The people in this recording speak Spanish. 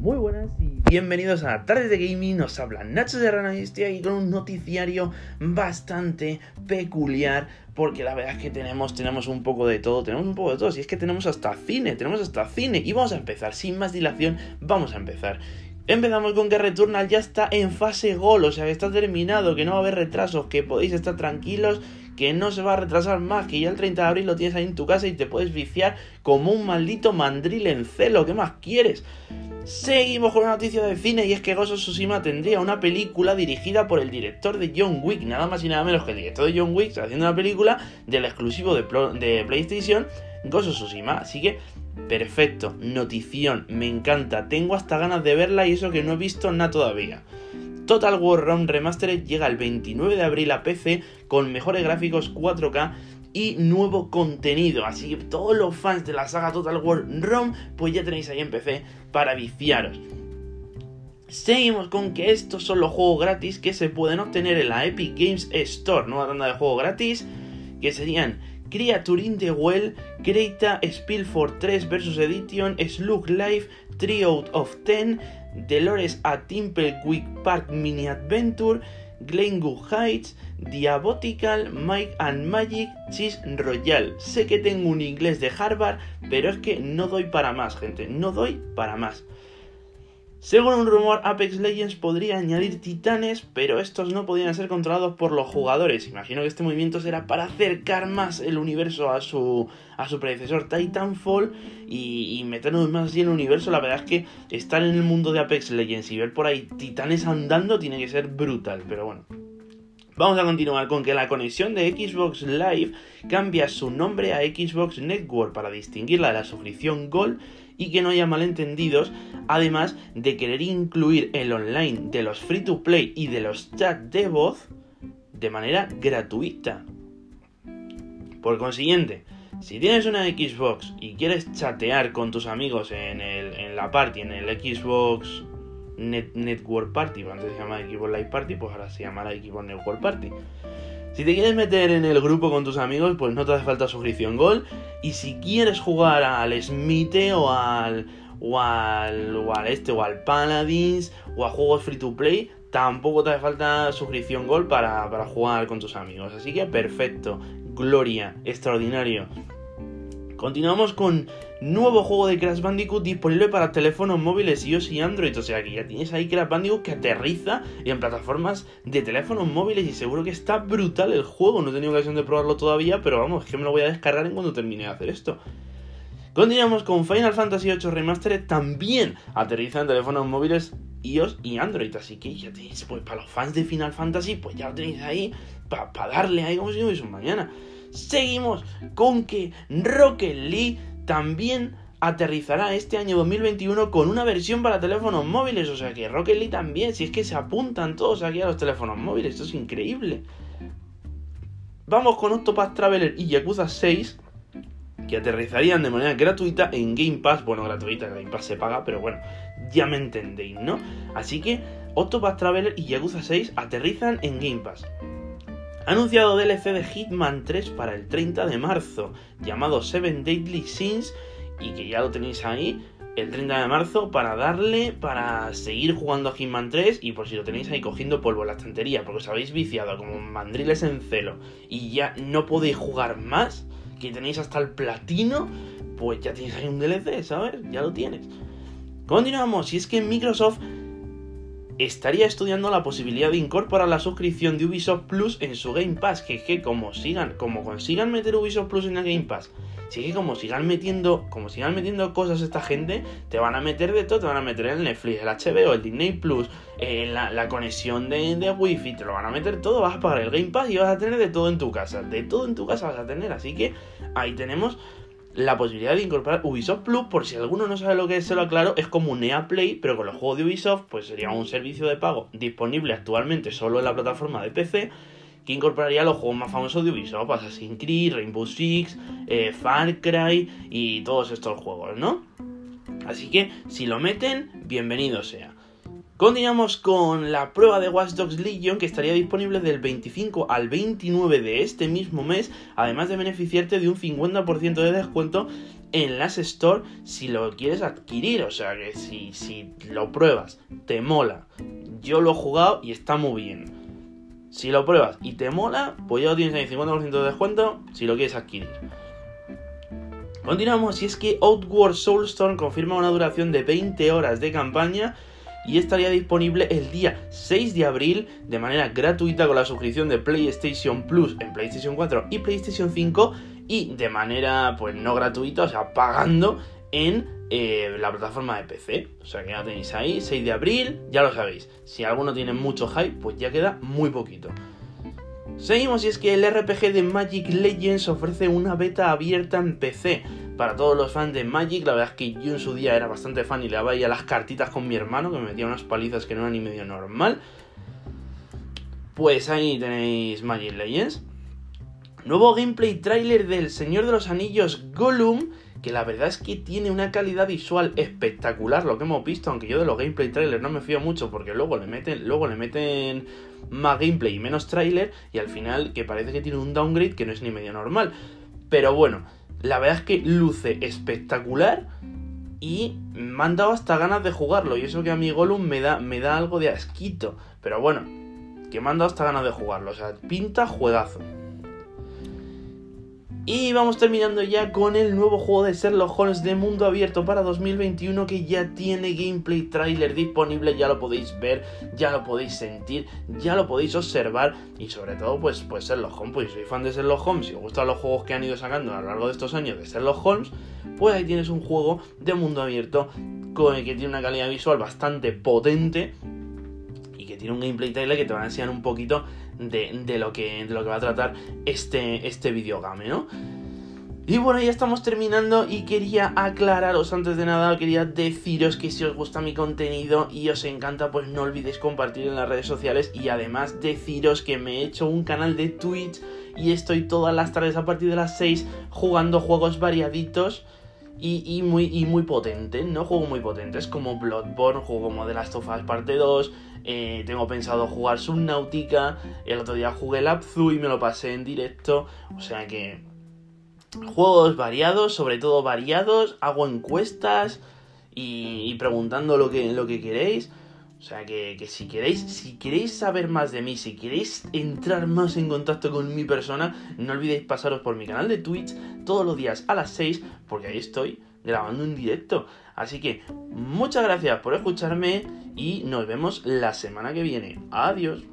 Muy buenas y bienvenidos a Tardes de Gaming, nos habla Nacho Serrano y estoy aquí con un noticiario bastante peculiar porque la verdad es que tenemos, tenemos un poco de todo, tenemos un poco de todo, si es que tenemos hasta cine, tenemos hasta cine y vamos a empezar, sin más dilación, vamos a empezar. Empezamos con que Returnal ya está en fase gol, o sea que está terminado, que no va a haber retrasos, que podéis estar tranquilos, que no se va a retrasar más, que ya el 30 de abril lo tienes ahí en tu casa y te puedes viciar como un maldito mandril en celo, ¿qué más quieres? Seguimos con una noticia de cine y es que Ghost of Tsushima tendría una película dirigida por el director de John Wick, nada más y nada menos que el director de John Wick haciendo una película del exclusivo de, de PlayStation Ghost of Tsushima, así que perfecto, notición, me encanta, tengo hasta ganas de verla y eso que no he visto nada todavía. Total War Rome Remastered llega el 29 de abril a PC con mejores gráficos 4K y nuevo contenido. Así que todos los fans de la saga Total War Rome, pues ya tenéis ahí en PC para viciaros. Seguimos con que estos son los juegos gratis que se pueden obtener en la Epic Games Store, nueva tanda de juegos gratis, que serían Creature in the Well, Creta, for 3 vs Edition, Slug Life, 3 out of 10, Dolores a Timplewick Park Mini Adventure, Glenwood Heights, Diabotical, Mike and Magic, Cheese Royal. Sé que tengo un inglés de Harvard, pero es que no doy para más, gente. No doy para más. Según un rumor, Apex Legends podría añadir titanes, pero estos no podrían ser controlados por los jugadores. Imagino que este movimiento será para acercar más el universo a su, a su predecesor Titanfall y, y meternos más en el universo. La verdad es que estar en el mundo de Apex Legends y ver por ahí titanes andando tiene que ser brutal, pero bueno. Vamos a continuar con que la conexión de Xbox Live cambia su nombre a Xbox Network para distinguirla de la suscripción Gold y que no haya malentendidos, además de querer incluir el online de los free to play y de los chats de voz de manera gratuita. Por consiguiente, si tienes una Xbox y quieres chatear con tus amigos en, en la party, en el Xbox Network Party, antes se llamaba Xbox Live Party, pues ahora se llamará Xbox Network Party. Si te quieres meter en el grupo con tus amigos, pues no te hace falta suscripción Gold. Y si quieres jugar al Smite o al, o al, o al este, o al Paladins, o a juegos free to play, tampoco te hace falta suscripción Gold para, para jugar con tus amigos. Así que perfecto, gloria, extraordinario. Continuamos con nuevo juego de Crash Bandicoot disponible para teléfonos móviles iOS y Android. O sea que ya tienes ahí Crash Bandicoot que aterriza en plataformas de teléfonos móviles y seguro que está brutal el juego. No he tenido ocasión de probarlo todavía, pero vamos, es que me lo voy a descargar en cuando termine de hacer esto. Continuamos con Final Fantasy VIII Remastered, también aterriza en teléfonos móviles iOS y Android. Así que ya tenéis, pues para los fans de Final Fantasy, pues ya lo tenéis ahí para darle ahí como si no hubiese un mañana. Seguimos con que Rocket League también aterrizará este año 2021 con una versión para teléfonos móviles. O sea que Rocket League también, si es que se apuntan todos aquí a los teléfonos móviles, esto es increíble. Vamos con Octopath Traveler y Yakuza 6, que aterrizarían de manera gratuita en Game Pass. Bueno, gratuita, Game Pass se paga, pero bueno, ya me entendéis, ¿no? Así que Octopath Traveler y Yakuza 6 aterrizan en Game Pass. Anunciado DLC de Hitman 3 para el 30 de marzo, llamado Seven Deadly Sins, y que ya lo tenéis ahí el 30 de marzo para darle, para seguir jugando a Hitman 3 y por si lo tenéis ahí cogiendo polvo en la estantería, porque os habéis viciado como mandriles en celo y ya no podéis jugar más, que tenéis hasta el platino, pues ya tienes ahí un DLC, ¿sabes? Ya lo tienes. Continuamos, y es que Microsoft estaría estudiando la posibilidad de incorporar la suscripción de Ubisoft Plus en su Game Pass. Que como sigan, como consigan meter Ubisoft Plus en el Game Pass, es que como sigan metiendo, como sigan metiendo cosas esta gente, te van a meter de todo, te van a meter el Netflix, el HBO, el Disney Plus, eh, la, conexión de Wi-Fi, te lo van a meter todo, vas a pagar el Game Pass y vas a tener de todo en tu casa. De todo en tu casa vas a tener. Así que ahí tenemos la posibilidad de incorporar Ubisoft Plus, por si alguno no sabe lo que es, se lo aclaro, es como un EA Play, pero con los juegos de Ubisoft, pues sería un servicio de pago disponible actualmente solo en la plataforma de PC, que incorporaría los juegos más famosos de Ubisoft, Assassin's Creed, Rainbow Six, eh, Far Cry y todos estos juegos, ¿no? Así que si lo meten, bienvenido sea. Continuamos con la prueba de Watch Dogs Legion que estaría disponible del 25 al 29 de este mismo mes, además de beneficiarte de un 50% de descuento en las Store si lo quieres adquirir. O sea que si, si lo pruebas, te mola. Yo lo he jugado y está muy bien. Si lo pruebas y te mola, pues ya lo tienes ahí 50% de descuento si lo quieres adquirir. Continuamos, y es que Outward Soulstorm confirma una duración de 20 horas de campaña y estaría disponible el día 6 de abril de manera gratuita con la suscripción de PlayStation Plus en PlayStation 4 y PlayStation 5 y de manera pues no gratuita, o sea, pagando en eh, la plataforma de PC. O sea que ya tenéis ahí, 6 de abril, ya lo sabéis. Si alguno tiene mucho hype, pues ya queda muy poquito. Seguimos y es que el RPG de Magic Legends ofrece una beta abierta en PC. Para todos los fans de Magic, la verdad es que yo en su día era bastante fan y le daba ya las cartitas con mi hermano, que me metía unas palizas que no eran ni medio normal. Pues ahí tenéis Magic Legends. Nuevo gameplay trailer del Señor de los Anillos Gollum, que la verdad es que tiene una calidad visual espectacular lo que hemos visto, aunque yo de los gameplay trailers no me fío mucho porque luego le meten, luego le meten más gameplay y menos trailer y al final que parece que tiene un downgrade que no es ni medio normal. Pero bueno, la verdad es que luce espectacular y me han dado hasta ganas de jugarlo y eso que a mi Gollum me da, me da algo de asquito. Pero bueno, que me han dado hasta ganas de jugarlo, o sea, pinta juegazo. Y vamos terminando ya con el nuevo juego de Sherlock Holmes de mundo abierto para 2021 que ya tiene gameplay trailer disponible, ya lo podéis ver, ya lo podéis sentir, ya lo podéis observar. Y sobre todo pues, pues Sherlock Holmes, pues si soy fan de Sherlock Holmes y os gustan los juegos que han ido sacando a lo largo de estos años de Sherlock Holmes, pues ahí tienes un juego de mundo abierto con que tiene una calidad visual bastante potente tiene un gameplay trailer que te va a enseñar un poquito de, lo, que, de lo que va a tratar este, este videogame, ¿no? Y bueno, ya estamos terminando y quería aclararos antes de nada, quería deciros que si os gusta mi contenido y os encanta, pues no olvidéis compartir en las redes sociales y además deciros que me he hecho un canal de Twitch y estoy todas las tardes a partir de las 6 jugando juegos variaditos y, muy, y muy potentes, ¿no? Juegos muy potentes como Bloodborne, juego como The Last of Us Parte 2, eh, tengo pensado jugar Subnautica, el otro día jugué Lapzu y me lo pasé en directo, o sea que juegos variados, sobre todo variados, hago encuestas y, preguntando lo que, lo que queréis. O sea que, que, si queréis, si queréis saber más de mí, si queréis entrar más en contacto con mi persona, no olvidéis pasaros por mi canal de Twitch todos los días a las 6, porque ahí estoy grabando en directo. Así que muchas gracias por escucharme y nos vemos la semana que viene. Adiós.